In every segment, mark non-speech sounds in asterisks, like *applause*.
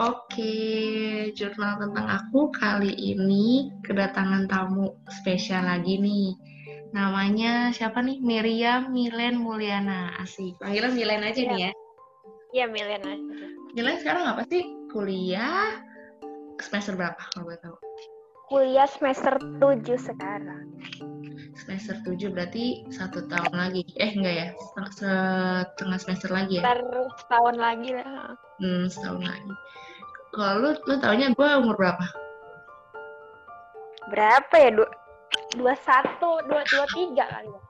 Oke, jurnal tentang aku kali ini kedatangan tamu spesial lagi nih. Namanya siapa nih? Miriam Milen Mulyana. Asik. Panggilnya Milen aja nih ya. Iya, Milen aja. Milen sekarang apa sih? Kuliah semester berapa kalau gue tahu? Kuliah semester 7 sekarang. Semester 7 berarti satu tahun lagi. Eh, enggak ya? Setengah, semester lagi ya? Setahun lagi lah. Hmm, setahun lagi. Kalau lu, lu taunya gue umur berapa? Berapa ya? Dua, dua satu, dua, dua tiga kali ya.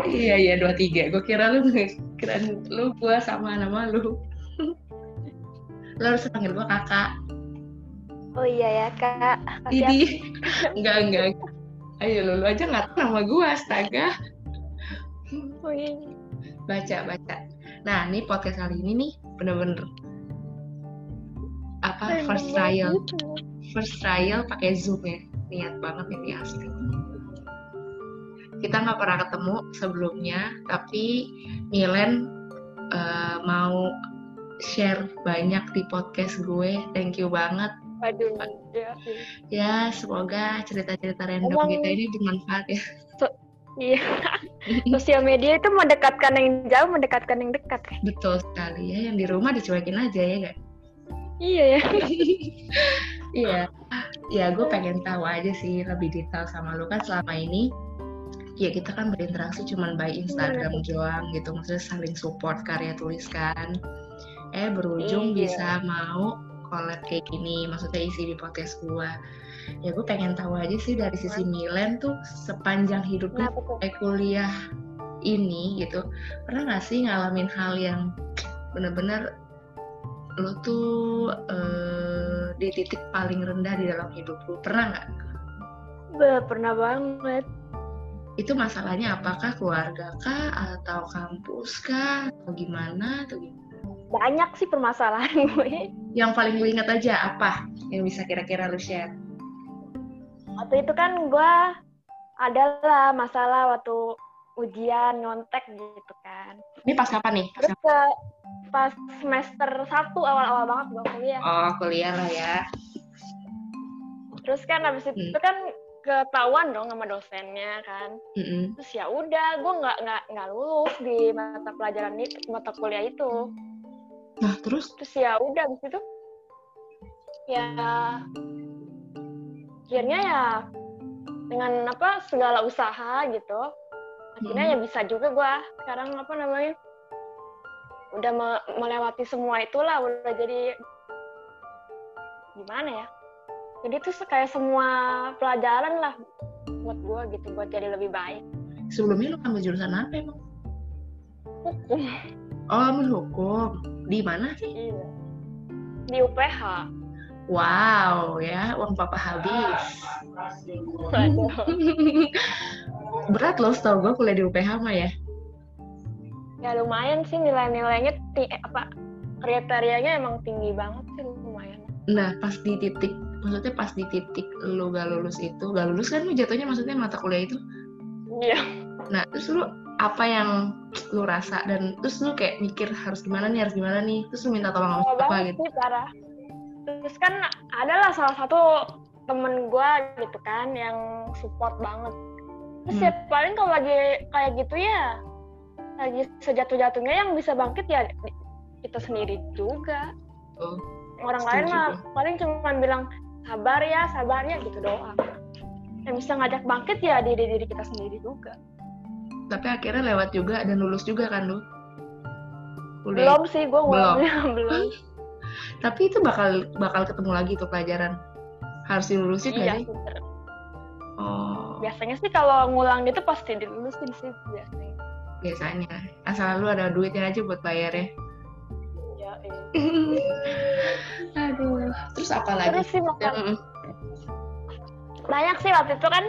Iya, iya, dua tiga. Gue kira lu, kira lu gue sama nama lu. lu harus panggil gue kakak. Oh iya ya, Kak. Ini, enggak, enggak. Ayo, lu, lu aja nggak tahu nama gue, astaga. Oh iya. Baca, baca. Nah, ini podcast kali ini nih, bener-bener apa first trial Gitu. first trial pakai zoom ya niat banget ini asli kita nggak pernah ketemu sebelumnya tapi Milen eh, mau share banyak di podcast gue thank you banget Waduh, ya. ya semoga cerita-cerita random Emang- kita ini bermanfaat ya Iya. Sosial media itu mendekatkan yang jauh, mendekatkan yang dekat. betul sekali ya yang di rumah dicuekin aja ya kan Iya ya. *laughs* Iya, ya gue pengen tahu aja sih lebih detail sama lu kan selama ini ya kita kan berinteraksi cuman by Instagram doang gitu maksudnya saling support karya tulis kan eh berujung Iya. bisa mau collab kayak gini maksudnya isi di podcast gue ya gue pengen tahu aja sih dari sisi Milen tuh sepanjang hidupnya eh kuliah ini gitu pernah nggak sih ngalamin hal yang bener-bener lo tuh eh, di titik paling rendah di dalam hidup lu pernah nggak? Pernah banget. itu masalahnya apakah keluarga kah atau kampus kah atau gimana atau gimana Banyak sih permasalahan gue. yang paling lu ingat aja apa yang bisa kira-kira lu share Waktu itu kan gue adalah masalah waktu ujian nyontek gitu kan. ini pas kapan nih pas Terus ke pas semester 1 awal-awal banget gue kuliah. oh kuliah lah ya Terus kan habis itu Hmm. kan ketahuan dong sama dosennya kan. Mm-mm. Terus ya udah, gue nggak nggak nggak lulus di mata pelajaran itu, mata kuliah itu. Nah terus? Terus ya udah habis itu ya akhirnya ya dengan apa segala usaha gitu akhirnya Hmm. ya bisa juga gue sekarang apa namanya udah me- melewati semua itulah udah jadi gimana ya jadi tuh kayak semua pelajaran lah buat gue gitu buat jadi lebih baik. Sebelumnya lu ambil jurusan apa emang? Oh ambil hukum di mana sih? Iya. Di UPH wow ya uang papa habis. *laughs* Berat loh setahu gue kuliah di UPH mah ya. Ya lumayan sih nilai-nilainya apa kriterianya emang tinggi banget sih lumayan. Nah, pas di titik, maksudnya pas di titik lu gak lulus itu, gak lulus kan lu jatuhnya maksudnya mata kuliah itu. iya. Nah, terus lu apa yang lu rasa? Dan terus lu kayak mikir harus gimana nih, harus gimana nih, terus lu minta tolong sama siapa gitu. sih parah terus kan adalah salah satu temen gue gitu kan yang support banget. Terus Hmm. ya paling kalau lagi kayak gitu ya lagi sejatuh-jatuhnya yang bisa bangkit ya kita sendiri juga. Oh, orang lain mah paling cuma bilang sabar ya sabar ya gitu doang. Yang bisa ngajak bangkit ya diri diri kita sendiri juga Tapi akhirnya lewat juga dan lulus juga kan lu? Kuliah. belum sih gue ngulangnya belum *laughs* Tapi itu bakal bakal ketemu lagi tuh pelajaran. Harus dilulusin iya gak sih? Oh, biasanya sih kalau ngulang gitu pasti dilulusin sih biasanya biasanya. Asal lu ada duitnya aja buat bayarnya. ya, iya. *laughs* Aduh. Terus apa lagi? terus sih Mm-mm. banyak sih waktu itu kan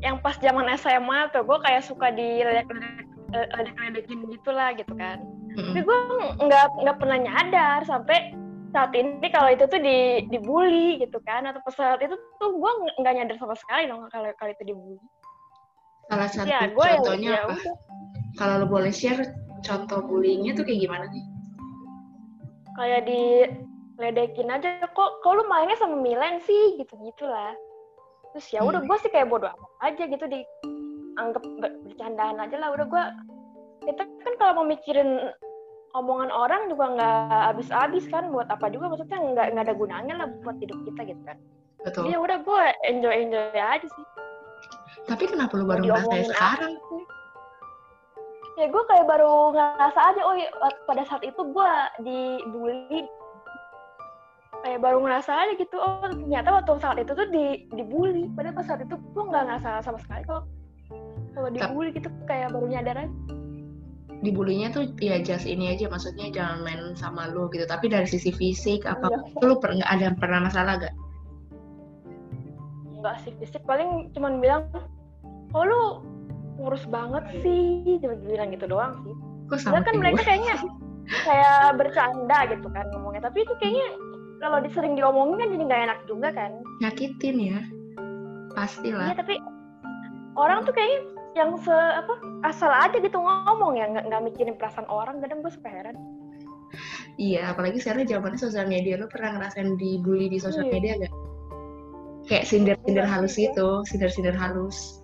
yang pas zaman SMA tuh gue kayak suka di ledek-ledekin gitu lah gitu kan Mm-mm. tapi gue nggak nggak pernah nyadar sampai saat ini kalau itu tuh di dibully gitu kan atau pas saat itu tuh gue nggak nyadar sama sekali dong kalau kalau itu dibully Salah satu ya gue ya, contohnya ya apa? udah Kalau lo boleh share contoh bullyingnya tuh kayak gimana nih? kayak di ledekin aja kok kok lu mainnya sama Milan sih gitu gitulah terus ya udah Hmm. gue sih kayak bodo amat aja gitu di anggap ber- bercandaan aja lah udah gue kita kan kalau mau mikirin omongan orang juga nggak habis-habis kan buat apa juga maksudnya nggak nggak ada gunanya lah buat hidup kita gitu kan betul ya udah gue enjoy enjoy aja sih tapi kenapa lu baru ngerasa sekarang sih? ya gue kayak baru ngerasa aja oh iya, pada saat itu gue dibully kayak baru ngerasa aja gitu oh ternyata waktu saat itu tuh di dibully. Padahal pas saat itu gue nggak ngerasa sama sekali kalau kalau dibully gitu kayak baru nyadar aja. Dibulinya tuh ya just ini aja maksudnya jangan main sama lu gitu. Tapi dari sisi fisik apa Iya. lu per, nggak ada pernah masalah gak nggak sih fisik. Paling cuman bilang oh lu kurus banget sih cuma bilang gitu doang sih. Kok sama kan mereka kayaknya kayak bercanda gitu kan ngomongnya. Tapi itu kayaknya kalau sering diomongin kan jadi nggak enak juga kan? Nyakitin ya. Iya pastilah tapi orang tuh kayaknya yang se apa asal aja gitu ngomong ya. Nggak nggak mikirin perasaan orang. Kadang gue suka heran. Iya apalagi sekarang zamannya sosial media. Lu pernah ngerasain dibully di sosial Iya. media gak kayak sindir-sindir Enggak halus sih, itu sindir-sindir halus.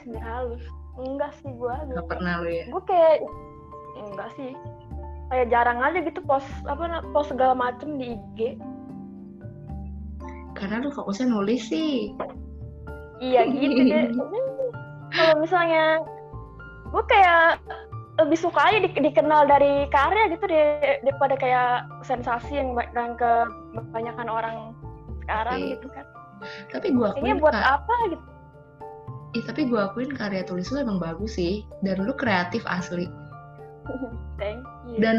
Sini halus. Enggak sih gue gak pernah lu ya? Gue kayak enggak sih kayak jarang aja gitu post apa post segala macem di IG karena lu fokusnya nulis sih. Iya gitu deh. *laughs* Kalau misalnya gue kayak lebih suka aja di- dikenal dari karya gitu deh daripada kayak sensasi yang yang kebanyakan orang sekarang gitu kan. tapi gua kayaknya akuin buat Kak, apa gitu? Ih, tapi gua akuin karya tulis lu emang bagus sih. Dan lu kreatif asli. *laughs* Thank you. Dan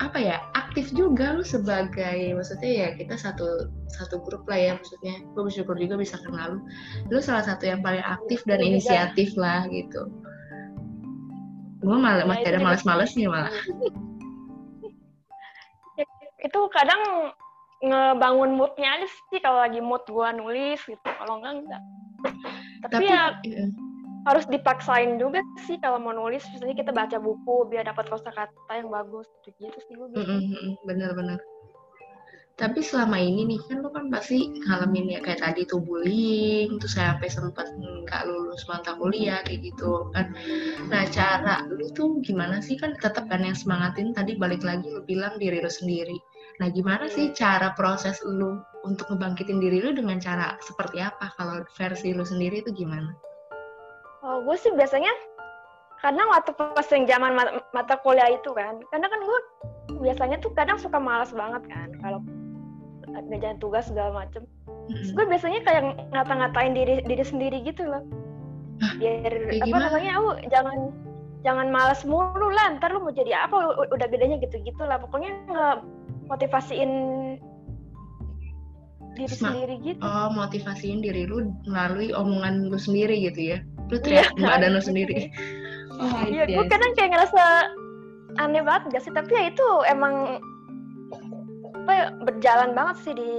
apa ya aktif juga lu sebagai maksudnya ya kita satu satu grup lah ya maksudnya. Gue bersyukur juga bisa kenal lu. Lu salah satu yang paling aktif dan Iya, inisiatif lah gitu. Gue malah Ya, masih ada juga males-malesnya malah. *laughs* Itu kadang ngebangun moodnya aja sih kalau lagi mood gua nulis gitu. Kalau enggak enggak. Tapi, tapi ya iya, harus dipaksain juga sih kalau mau nulis. Misalnya kita baca buku biar dapat kosakata yang bagus. Gitu, gitu sih gue mm, mm, mm, bener-bener tapi selama ini nih kan lu kan pasti ngalamin ya kayak tadi tuh bullying terus sampai sempat nggak lulus mata kuliah kayak gitu kan. Nah cara lu tuh gimana sih? Kan tetap kan yang semangatin tadi balik lagi lu bilang diri lu sendiri. Nah gimana sih cara proses lu untuk ngebangkitin diri lu dengan cara seperti apa? Kalau versi lu sendiri itu gimana Oh, gue sih biasanya kadang waktu pas yang zaman mata, mata kuliah itu kan, kadang kan gue biasanya tuh kadang suka malas banget kan kalau ngerjain tugas segala macem. Terus Mm-mm. gue biasanya kayak ngata-ngatain diri diri sendiri gitu loh. Biar kayak apa namanya, oh jangan jangan malas mulu lah, ntar lu mau jadi apa, udah gedenya gitu-gitu lah. Pokoknya nggak motivasiin diri sendiri gitu. oh motivasiin diri lu melalui omongan lu sendiri gitu ya lu Iya, teriak badan lu sendiri oh, Iya, gue kadang kayak ngerasa aneh banget gak sih? Tapi ya itu emang apa ya, berjalan banget sih di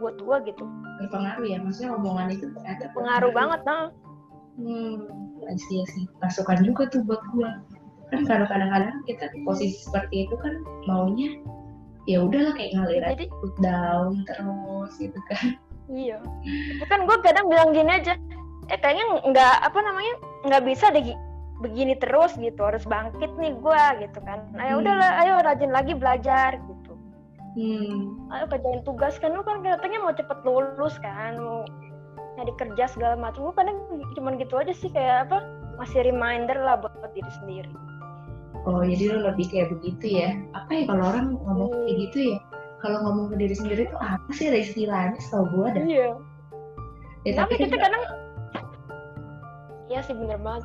buat gue gitu. berpengaruh ya maksudnya omongan itu ternyata Pengaruh banget, nah. hmm iya sih masukan juga tuh buat gua kan kalau kadang-kadang kita di posisi seperti itu kan maunya ya udahlah kayak ngalir aja Jadi put down terus gitu kan iya. Kan gue kadang bilang gini aja, eh kayaknya nggak apa namanya nggak bisa deh gi- begini terus gitu, harus bangkit nih gue gitu kan. Ayo Hmm. udahlah, ayo rajin lagi belajar gitu. hmm Ayo kerjain tugas kan lu kan katanya mau cepet lulus kan, mau nyari kerja segala macam. Gue kadang cuman gitu aja sih kayak apa masih reminder lah buat, buat diri sendiri. oh jadi lu lebih kayak begitu ya apa ya kalau orang ngomong kayak gitu ya kalau ngomong ke diri sendiri tuh apa sih ada istilahnya setahu gua ada Iya. ya, Tapi tapi kita kan kadang Iya sih bener banget.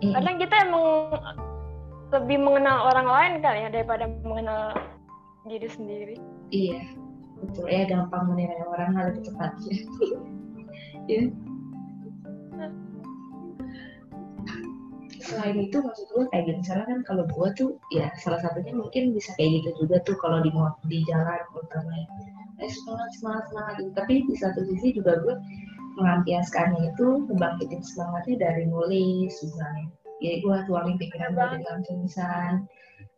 Mm, Kadang kita emang lebih mengenal orang lain kali ya daripada mengenal diri sendiri. iya betul ya gampang menilai orang lebih tepatnya *laughs* ya selain itu maksud gue kayak gitu misalnya kan kalau gue tuh ya salah satunya mungkin bisa kayak gitu juga tuh kalau di di jalan utamanya eh semangat semangat semangat gitu. tapi di satu sisi juga gue melampiaskannya itu membangkitin semangatnya dari nulis misalnya. Jadi gue tuangin pikiran gue dalam tulisan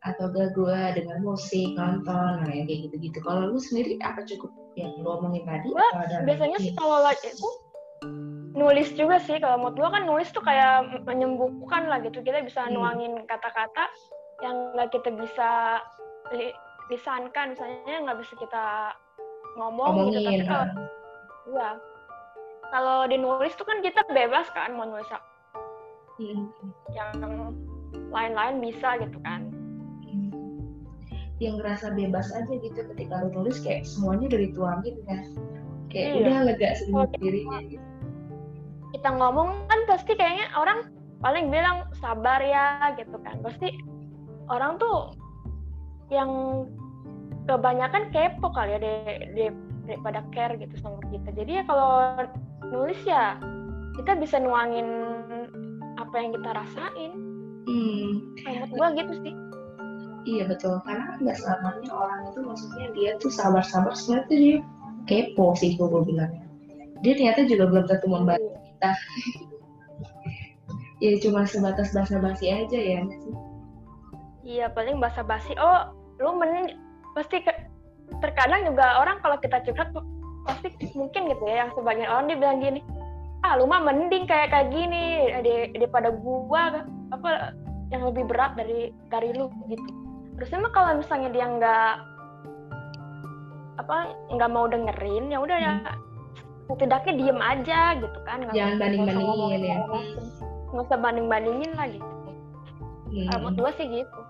atau gak gue dengan musik nonton nah yang kayak gitu-gitu. Kalau lu sendiri apa cukup yang lu omongin tadi? Gue biasanya sih kalau lagi itu nulis juga sih. Kalau menurut gue kan nulis tuh kayak menyembuhkan lah gitu. Kita bisa hmm. nuangin kata-kata yang nggak kita bisa lisankan. Misalnya nggak bisa kita ngomong gitu tapi kalau ya kalau dinulis tuh kan kita bebas kan mau nulis hmm. yang lain-lain bisa gitu kan yang ngerasa bebas aja gitu ketika lu nulis kayak semuanya udah dituangin kan kayak iya. udah lega sendiri gitu. kita ngomong kan pasti kayaknya orang paling bilang sabar ya gitu kan pasti orang tuh yang kebanyakan kepo kali ya daripada care gitu sama kita jadi ya kalau nulis ya kita bisa nuangin apa yang kita rasain hmm. menurut gua gitu sih Iya betul, karena nggak selamanya orang itu maksudnya dia tuh sabar-sabar, sebenarnya tuh dia kepo sih gue bilangnya. Dia ternyata juga belum tentu membantu kita. *laughs* ya cuma sebatas basa-basi aja ya. Iya paling basa-basi. Oh, lu men pasti ke, terkadang juga orang kalau kita curhat pasti mungkin gitu ya yang sebagian orang dia bilang gini ah lu mah mending kayak kayak gini daripada gua apa yang lebih berat dari dari lu gitu. Terusnya mah kalau misalnya dia nggak apa nggak mau dengerin ya udah ya setidaknya diem aja gitu kan nggak jangan banding bandingin ya. nggak usah banding bandingin lah gitu. Hmm. menurut gue sih gitu.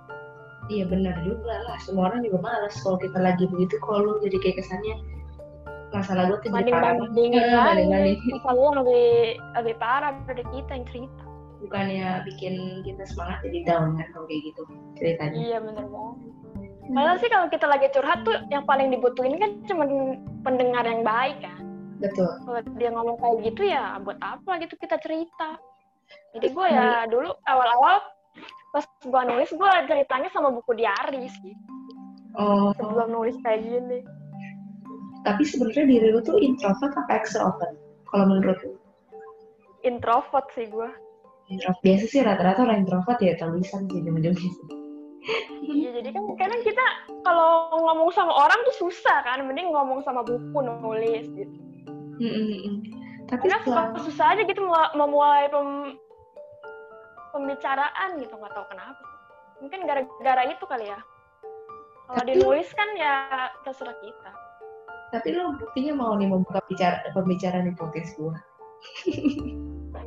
Iya benar juga lah. Semua orang juga malas kalau kita lagi begitu kalau jadi kayak kesannya masalah gue tuh banding bandingin banding bandingin masalah lebih lebih parah dari kita yang cerita bukannya bikin kita semangat jadi down kan kalau kayak gitu ceritanya iya bener banget Padahal sih kalau kita lagi curhat tuh yang paling dibutuhin kan cuma pendengar yang baik kan. Betul. Kalau dia ngomong kayak gitu ya buat apa gitu kita cerita. Jadi gue ya dulu awal-awal pas gue nulis gue ceritanya sama buku diari sih. Oh. Sebelum nulis kayak gini. Tapi sebenarnya diri lu tuh introvert apa extrovert? Kalau menurut lu? Introvert sih gue introvert biasa sih rata-rata orang introvert ya tulisan sih jam-jam Iya jadi kan kadang kita kalau ngomong sama orang tuh susah kan, mending ngomong sama buku nulis gitu. Mm-hmm. Tapi Karena setelah... susah aja gitu memulai pem... pembicaraan gitu nggak tahu kenapa. Mungkin gara-gara itu kali ya. Kalau Tapi... dinulis kan ya terserah kita. Tapi lo buktinya mau nih membuka bicara pembicaraan di podcast gua.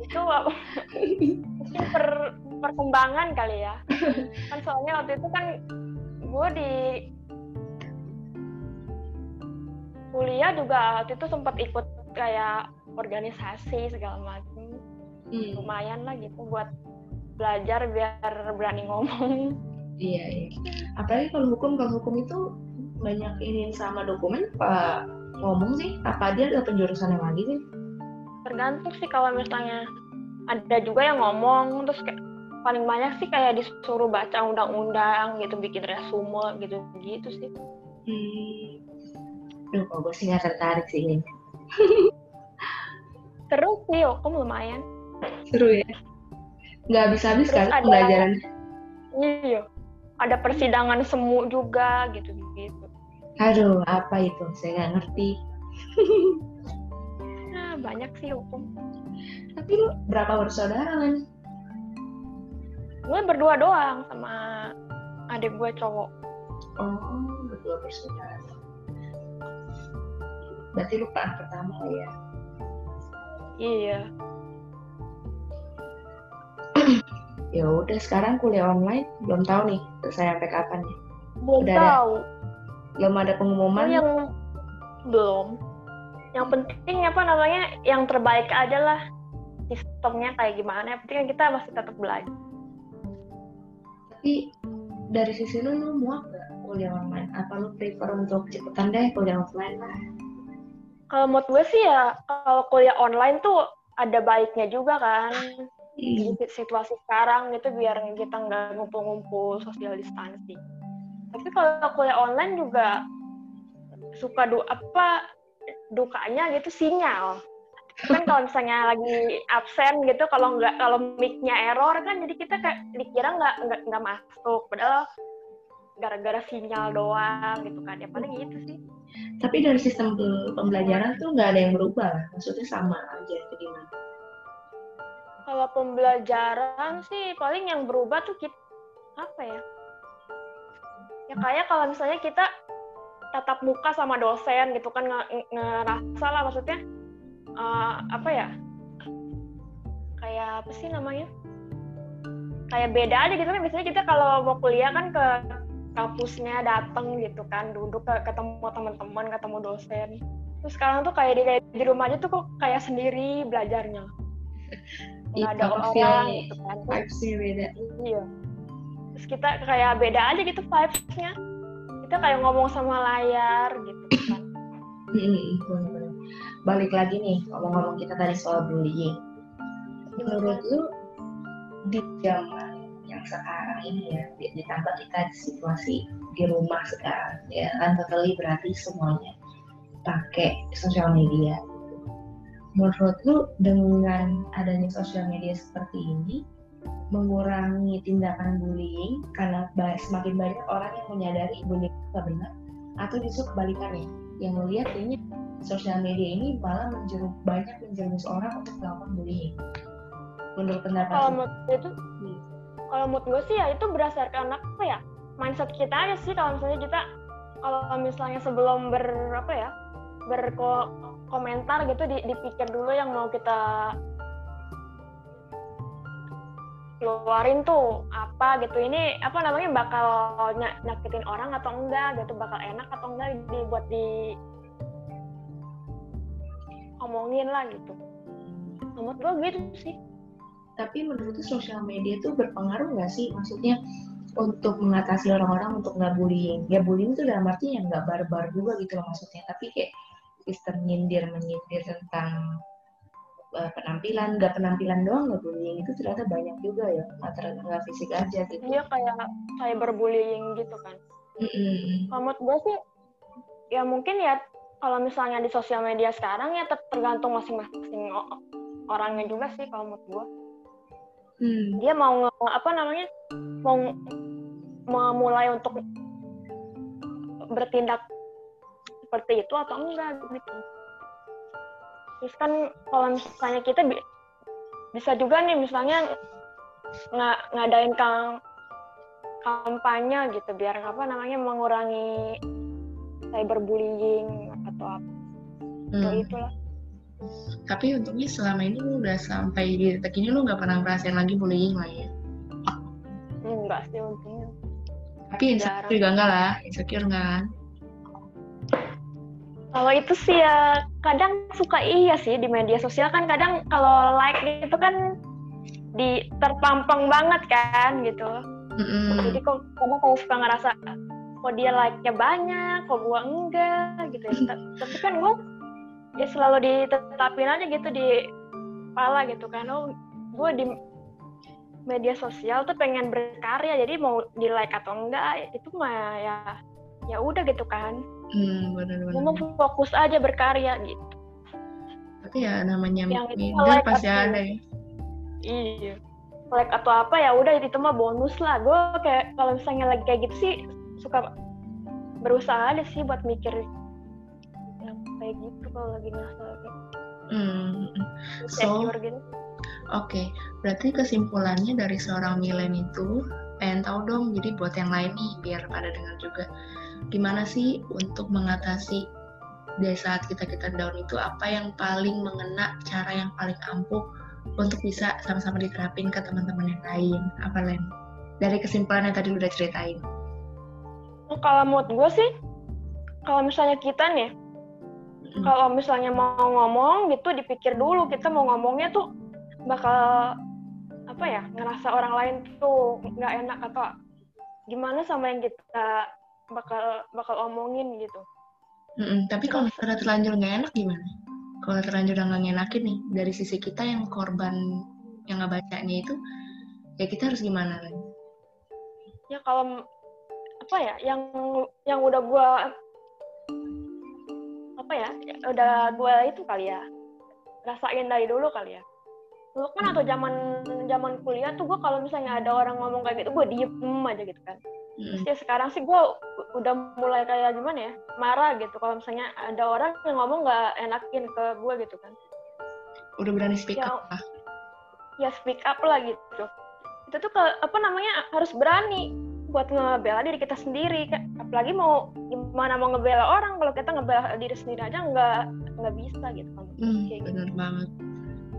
itu mungkin per, perkembangan kali ya kan soalnya waktu itu kan gue di kuliah juga waktu itu sempat ikut kayak organisasi segala macam hmm. lumayan lah gitu buat belajar biar berani ngomong iya iya apalagi kalau hukum kalau hukum itu banyak ini sama dokumen apa ngomong sih apa dia ada penjurusan yang lagi sih tergantung sih kalau misalnya ada juga yang ngomong terus kayak paling banyak sih kayak disuruh baca undang-undang gitu bikin resume gitu gitu sih hmm. Duh, kok gue sih gak tertarik sih ini. *laughs* Terus nih, hukum lumayan. Seru ya? Nggak habis-habis kan ada, pelajaran? Iya. Ada persidangan semu juga gitu-gitu. Aduh, apa itu? Saya nggak ngerti. *laughs* banyak sih hukum. Tapi lu berapa bersaudara kan gue berdua doang sama adik gue cowok. Oh berdua bersaudara. Berarti lu peran pertama ya? Iya. *clears throat* Ya udah sekarang kuliah online. Belum tahu nih saya sampai kapan nih belum udah tahu. ada, belum ada pengumuman? Yang belum. Yang penting apa namanya yang terbaik aja lah sistemnya kayak gimana. Yang penting kan kita masih tetap belajar. Tapi dari sisi lu lu muak gak kuliah online? Apa lu prefer untuk cepetan deh kuliah offline lah? Kalau menurut gue sih ya kalau kuliah online tuh ada baiknya juga kan. Hmm. di situasi sekarang gitu biar kita nggak ngumpul-ngumpul social distancing tapi kalau kuliah online juga suka do apa dukanya gitu sinyal. Kan kalau misalnya lagi absen gitu kalau nggak kalau mic-nya error kan jadi kita kayak dikira nggak nggak nggak masuk. Padahal gara-gara sinyal doang gitu kan. Ya paling gitu sih. Tapi dari sistem pembelajaran tuh nggak ada yang berubah. Maksudnya sama aja atau gimana? Kalau pembelajaran sih paling yang berubah tuh kita apa ya ya kayak kalau misalnya kita tatap muka sama dosen gitu kan ngerasa lah maksudnya uh, apa ya? Kayak apa sih namanya? Kayak beda aja gitu kan. Biasanya kita kalau mau kuliah kan ke kampusnya datang gitu kan duduk ketemu teman-teman ketemu dosen. Terus sekarang tuh kayak di di rumah aja tuh kok kayak sendiri belajarnya. Nggak ada orang gitu kan. vibesnya beda. Iya terus kita kayak beda aja gitu vibesnya. Kita kayak ngomong sama layar gitu kan. Balik lagi nih ngomong-ngomong kita tadi soal bullying. Menurut lu di zaman yang sekarang ini ya ditambah kita di situasi di rumah sekarang ya kan totally berarti semuanya pakai sosial media. Menurut lu dengan adanya sosial media seperti ini mengurangi tindakan bullying karena semakin banyak orang yang menyadari bullying itu benar atau justru kebalikannya. Yang melihat ini sosial media ini malah menjeruk banyak menjerumus orang untuk melakukan bullying. Menurut pendapat kalau menurut itu hmm. kalau menurut gue sih ya itu berdasarkan apa ya? Mindset kita aja sih kalau misalnya kita kalau misalnya sebelum ber apa ya? Berkomentar gitu dipikir dulu yang mau kita keluarin tuh apa gitu. Ini apa namanya bakal nyakitin orang atau enggak gitu bakal enak atau enggak dibuat di omongin lah gitu. Menurut gue gitu sih. Tapi menurut sosial media itu berpengaruh nggak sih? Maksudnya untuk mengatasi orang-orang untuk nggak bullying. Ya bullying itu dalam arti yang nggak barbar juga gitu loh maksudnya. Tapi kayak sistem nyindir menyindir tentang uh, penampilan nggak penampilan doang nggak bullying itu ternyata banyak juga ya ternyata nggak fisik aja gitu iya kayak kayak berbullying gitu kan mm-hmm. menurut gue sih ya mungkin ya kalau misalnya di sosial media sekarang ya tergantung masing-masing orangnya juga sih kalau menurut gue hmm. dia mau apa namanya mau memulai untuk bertindak seperti itu atau enggak gitu terus kan kalau misalnya kita bi bisa juga nih misalnya nggak ngadain kang kampanye gitu biar apa namanya mengurangi cyberbullying atau apa. Hmm. itulah tapi untungnya selama ini lu udah sampai di detik ini lu nggak pernah ngerasain lagi bullying lah ya? Enggak sih untungnya. Tapi insecure juga enggak lah? Insecure enggak kan kalau itu sih ya kadang suka iya sih di media sosial. Kan kadang kalau like itu kan di terpampang banget kan gitu. Mm-hmm. jadi kok kadang kalau suka ngerasa kok dia like-nya banyak kok gua enggak gitu. Ya *laughs* tapi kan gua ya selalu ditetapin aja gitu di kepala gitu kan. Oh gue di media sosial tuh pengen berkarya jadi mau di like atau enggak itu mah ya ya udah gitu kan hmm, benar, benar. mau fokus aja berkarya gitu tapi ya namanya yang minder like pasti atau, ada ya iya like atau apa ya udah itu mah bonus lah gue kayak kalau misalnya lagi kayak gitu sih suka berusaha aja sih buat mikir kayak gitu kalau lagi ngerasa kayak hmm. so gitu. Oke, okay. berarti kesimpulannya dari seorang Milen itu pengen tahu dong, jadi buat yang lain nih biar pada dengar juga, gimana sih untuk mengatasi dari saat kita kita down itu apa yang paling mengena, cara yang paling ampuh untuk bisa sama-sama diterapin ke teman-teman yang lain, apa lain? Dari kesimpulan yang tadi udah ceritain. Kalau mood gue sih, kalau misalnya kita nih Hmm. kalau misalnya mau ngomong gitu dipikir dulu kita mau ngomongnya tuh bakal apa ya ngerasa orang lain tuh nggak enak atau gimana sama yang kita bakal bakal omongin gitu. Mm-mm, tapi kalau ternyata terlanjur nggak enak gimana? Kalau terlanjur nggak ngenakin nih dari sisi kita yang korban yang nggak bacanya itu, ya kita harus gimana lagi? Ya kalau apa ya yang yang udah gue apa ya, ya udah gue itu kali ya rasain dari dulu kali ya dulu kan atau zaman zaman kuliah tuh gue kalau misalnya ada orang ngomong kayak gitu gue diem aja gitu kan hmm. ya sekarang sih gue udah mulai kayak gimana ya marah gitu. Kalau misalnya ada orang yang ngomong nggak enakin ke gue gitu kan. Udah berani speak ya, up lah ya speak up lah gitu. Itu tuh ke, apa namanya harus berani buat ngebela diri kita sendiri apalagi mau gimana mau ngebela orang kalau kita ngebela diri sendiri aja nggak nggak bisa gitu kan hmm, kayak gitu. bener banget.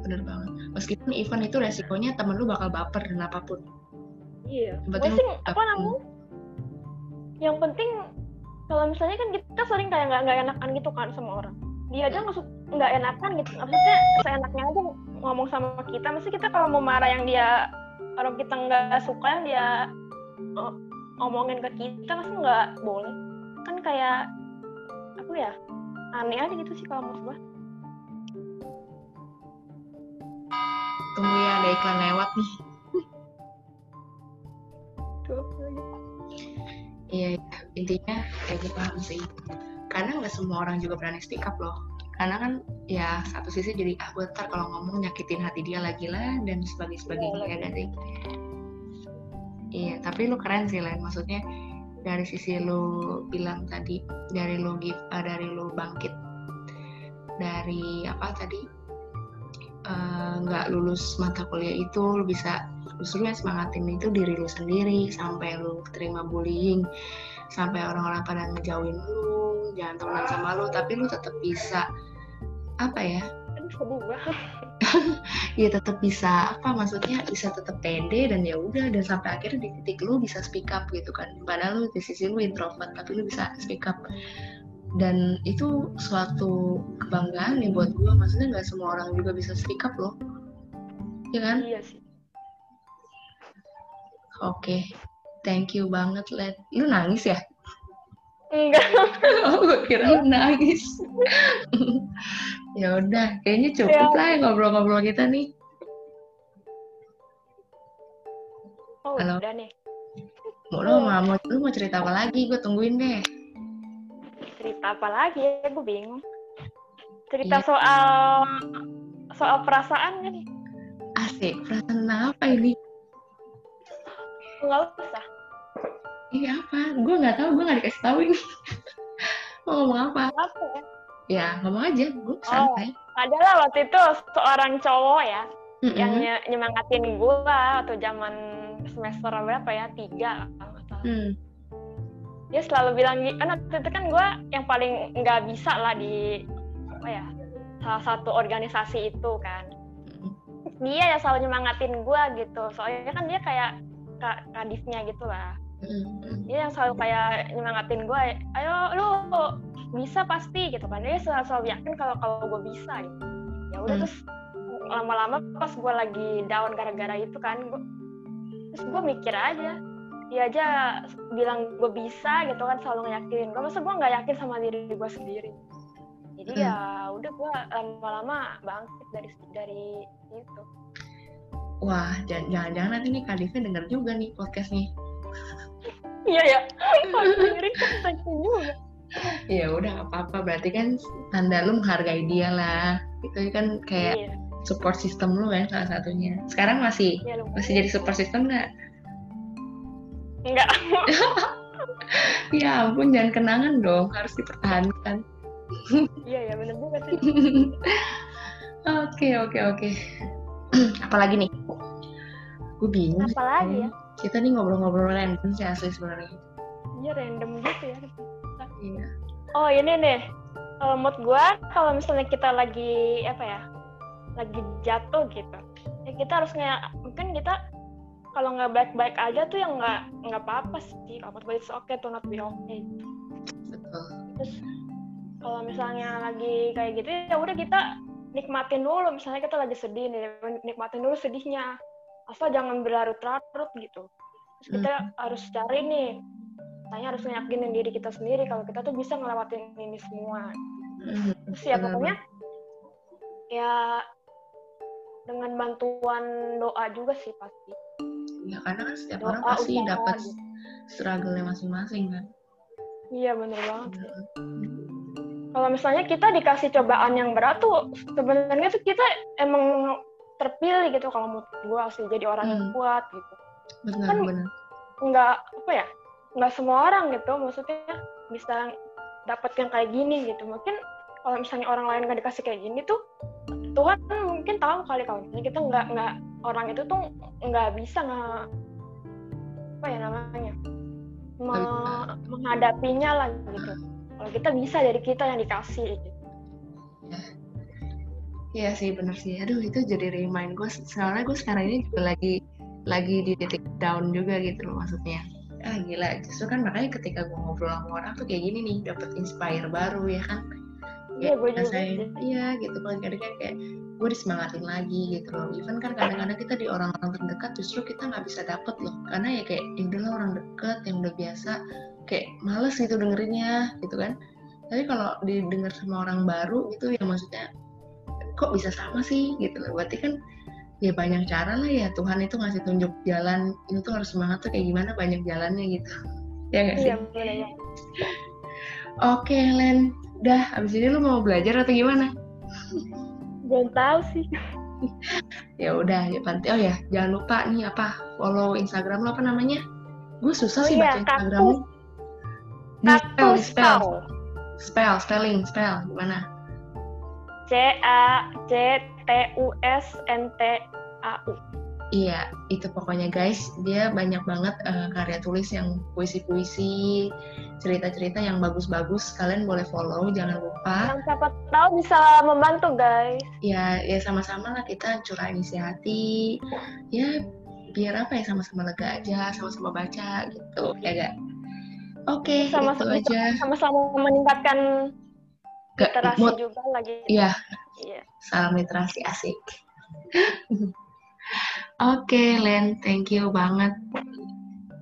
Bener banget. Meskipun event itu resikonya temen lu bakal baper dan apa pun. Iya. Gue sih apa namanya yang penting kalau misalnya kan kita sering kayak nggak nggak enakan gitu kan sama orang. Dia aja nggak nggak enakan gitu. Maksudnya seenaknya aja ngomong sama kita. Mesti kita kalau mau marah yang dia orang kita nggak suka yang dia ngomongin ke kita masa nggak boleh? Kan kayak apa ya aneh aja gitu sih kalau menurut gue tunggu ya ada iklan lewat nih iya intinya kayak gue paham sih. Karena nggak semua orang juga berani speak up loh. Karena kan ya satu sisi jadi ah gue ntar kalau ngomong nyakitin hati dia lagi lah dan sebagainya sebagainya ya dari iya tapi lu keren sih lain maksudnya dari sisi lu bilang tadi dari lu give uh, dari lu bangkit dari apa tadi eh, nggak uh, lulus mata kuliah itu lu bisa justru ya semangatin itu diri lu sendiri sampai lu terima bullying sampai orang-orang pada ngejauhin lu jangan temenan sama lu tapi lu tetap bisa apa ya? *laughs* Ya tetap bisa apa maksudnya? Bisa tetap pede dan ya udah dan sampai akhirnya di titik lu bisa speak up gitu kan. Padahal lu di sisi lu introvert tapi lu bisa speak up. Dan itu suatu kebanggaan nih buat gue maksudnya nggak semua orang juga bisa speak up loh. Ya kan? Iya sih oke okay. thank you banget let lu nangis ya Enggak. *laughs* oh, gue kira nangis. *laughs* ya udah, kayaknya cukup ya. lah ya ngobrol-ngobrol kita nih. Oh, Halo. udah nih. Mau lo mau, lu mau cerita apa lagi? Gue tungguin deh. Cerita apa lagi ya? Gue bingung. Cerita iya. soal soal perasaan nih. Asik, perasaan apa ini? Enggak usah. Iya apa? Gue nggak tahu, gue nggak dikasih tahu ini. *laughs* Mau ngomong apa? Apa ya? Ya, ngomong aja, gue oh, santai. Oh, adalah waktu itu seorang cowok ya, mm -hmm. yang nyemangatin gue atau zaman semester berapa ya, tiga nggak salah. Mm. Dia selalu bilang, kan waktu itu kan gue yang paling nggak bisa lah di apa ya, salah satu organisasi itu kan. Dia yang selalu nyemangatin gue gitu, soalnya kan dia kayak kadifnya gitu lah Mm-hmm. Dia yang selalu kayak nyemangatin gue, ayo lu bisa pasti gitu kan. Dia selalu, selalu yakin kalau kalau gue bisa gitu. Ya udah mm. terus lama-lama pas gue lagi down gara-gara itu kan, gua, terus gue mikir aja, dia aja bilang gue bisa gitu kan selalu ngeyakinin gue, masa gue nggak yakin sama diri gue sendiri. Jadi mm. ya udah gue lama-lama bangkit dari dari itu. Wah, jangan-jangan nanti nih Kadifnya denger juga nih podcast nih. Iya ya. *laughs* Dengerin kan juga. Ya udah nggak apa-apa. Berarti kan tanda lu menghargai dia lah. Itu kan kayak iya. support system lu kan salah satunya. Sekarang masih iya, masih jadi support system nggak? Enggak. *laughs* ya ampun jangan kenangan dong harus dipertahankan. iya ya benar juga sih. *laughs* Oke oke oke. *clears throat* Apalagi nih? Gue bingung. Apalagi ya? kita nih ngobrol-ngobrol random sih asli sebenarnya. Iya random gitu ya. Iya. Oh ini nih. Kalau mood gue kalau misalnya kita lagi apa ya lagi jatuh gitu ya kita harus nggak mungkin kita kalau nggak baik-baik aja tuh yang nggak nggak apa-apa sih. Kalau mood oke okay to not be okay. Betul. Terus kalau misalnya lagi kayak gitu ya udah kita nikmatin dulu. Misalnya kita lagi sedih nih nikmatin dulu sedihnya. Asal jangan berlarut-larut gitu. Terus kita hmm. harus cari nih. Tanya harus yakinin diri kita sendiri kalau kita tuh bisa ngelewatin ini semua. Hmm. terus ya pokoknya ya dengan bantuan doa juga sih pasti. Ya karena kan setiap doa, orang pasti dapat gitu. struggle-nya masing-masing kan. Iya bener banget. Kalau misalnya kita dikasih cobaan yang berat tuh sebenarnya tuh kita emang terpilih gitu kalau menurut gue asli jadi orang hmm. yang kuat gitu. Benar kan benar. nggak apa ya nggak semua orang gitu maksudnya bisa dapat yang kayak gini gitu. Mungkin kalau misalnya orang lain nggak dikasih kayak gini tuh Tuhan mungkin tahu kali kalau misalnya kita nggak nggak orang itu tuh nggak bisa nggak apa ya namanya me- menghadapinya lah gitu kalau kita bisa dari kita yang dikasih gitu. Iya sih bener sih. Aduh itu jadi remind gue. Soalnya gue sekarang ini juga lagi lagi di titik down juga gitu loh maksudnya. Ah gila. Justru kan makanya ketika gue ngobrol sama orang tuh kayak gini nih, dapat inspire baru ya kan. Iya, gue juga. Iya gitu kan kadang-kadang kayak gue disemangatin lagi gitu loh. Even kan kadang-kadang kita di orang-orang terdekat justru kita nggak bisa dapet loh. Karena ya kayak ya udahlah orang deket yang udah biasa kayak males gitu dengerinnya gitu kan. Tapi kalau didengar sama orang baru gitu ya maksudnya kok bisa sama sih? gitu loh. Berarti kan ya banyak cara lah ya. Tuhan itu ngasih tunjuk jalan ini tuh harus semangat tuh kayak gimana banyak jalannya gitu. Ya nggak sih? Iya, bener ya. oke Len. Udah abis ini lu mau belajar atau gimana? Belum tahu sih. *laughs* ya udah ya panti oh ya jangan lupa nih apa follow Instagram lo apa namanya? Gue susah Oh sih iya, baca Instagram lu di spell di spell spell spelling spell gimana C A C T U S N T A U. Iya, itu pokoknya guys, dia banyak banget eh, karya tulis yang puisi-puisi, cerita-cerita yang bagus-bagus. Kalian boleh follow, jangan lupa. Yang siapa tahu bisa membantu guys. Ya, ya sama-sama lah kita curahin isi hati. Ya, biar apa ya sama-sama lega aja, sama-sama baca gitu, ya gak? Oke, itu Sama-sama aja. sama-sama meningkatkan Gak, literasi mood. juga lagi. Iya, Iya. salam literasi asik. *laughs* Oke, Len, thank you banget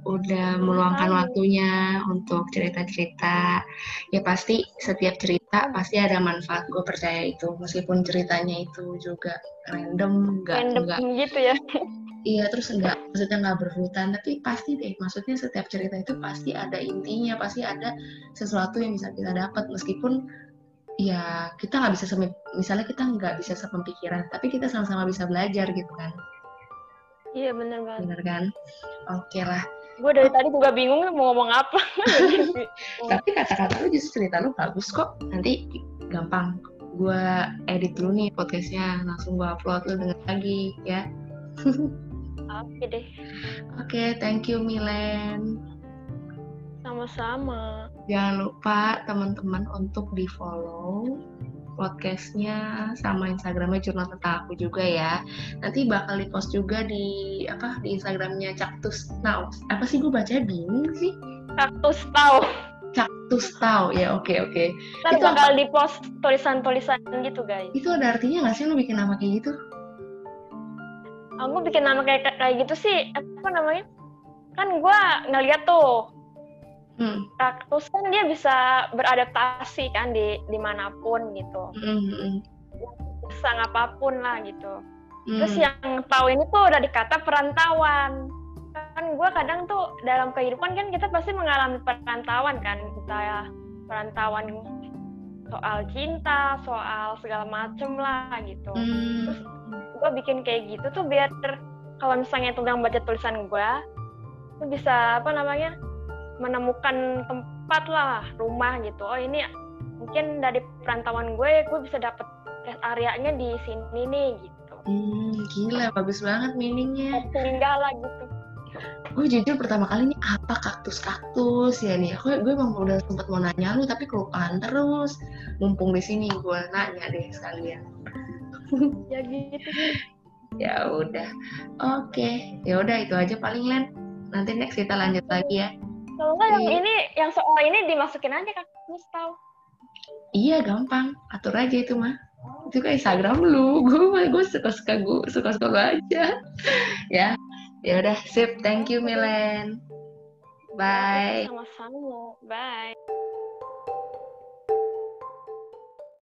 udah meluangkan Sama-sama. waktunya untuk cerita-cerita. Ya pasti setiap cerita pasti ada manfaat, gue percaya itu. Meskipun ceritanya itu juga random, nggak Random nggak gitu ya. *laughs* iya terus nggak maksudnya nggak berhutan, tapi pasti deh. Maksudnya setiap cerita itu pasti ada intinya, pasti ada sesuatu yang bisa kita dapat meskipun ya kita nggak bisa misalnya kita nggak bisa sepemikiran, tapi kita sama-sama bisa belajar gitu kan, Iya bener banget. bener kan? Oke lah. Gue dari tadi juga bingung mau ngomong apa. *laughs* Tapi kata-kata lu justru cerita lu bagus kok. Nanti gampang. Gua edit dulu nih podcastnya, langsung gua upload lu denger lagi ya. *laughs* Oke deh. Oke, thank you Milen. Sama-sama. Jangan lupa teman-teman untuk di follow podcastnya sama Instagramnya Jurnal Tentang Aku juga ya. Nanti bakal di post juga di apa di Instagramnya Cactus Now. Apa sih gue baca bingung sih? Kaktus tahu. Cactus Now ya. Oke oke. Ntar Itu bakal di post tulisan-tulisan gitu guys. Itu ada artinya nggak sih lu bikin nama kayak gitu? Aku bikin nama kayak kayak gitu sih. Apa namanya? Kan gue ngeliat tuh Hmm. kaktus kan dia bisa beradaptasi kan di di mana pun gitu. Mm, mm, mm. Sang apa pun lah gitu. Hmm. Terus yang tahu ini tuh udah dikata perantauan. Kan gue kadang tuh dalam kehidupan kan kita pasti mengalami perantauan kan. Entah perantauan soal cinta, soal segala macem lah gitu. Hmm. Gue bikin kayak gitu tuh biar kalau misalnya itu yang baca tulisan gue, tuh bisa apa namanya menemukan tempat lah rumah gitu. Oh ini mungkin dari perantauan gue, gue bisa dapet rest areanya di sini nih gitu. Hmm, gila bagus banget meaningnya. Tinggal lah gitu. Gue jujur pertama kali ini apa kaktus-kaktus ya nih. Aku gue emang udah sempet mau nanya lu tapi kelupaan terus. Mumpung di sini gue nanya deh sekalian. *laughs* Ya gitu. Ya udah. Oke, ya udah itu aja paling Len. Nanti next kita lanjut lagi ya. Kalau nggak yang Iya. ini, yang soal ini dimasukin aja kak tahu. Iya gampang, atur aja itu mah. Itu kan Instagram lu, *laughs* gue gue suka suka gue suka suka lu aja. *laughs* ya, ya udah sip. Thank you Milen. Bye. Sama-sama. Bye.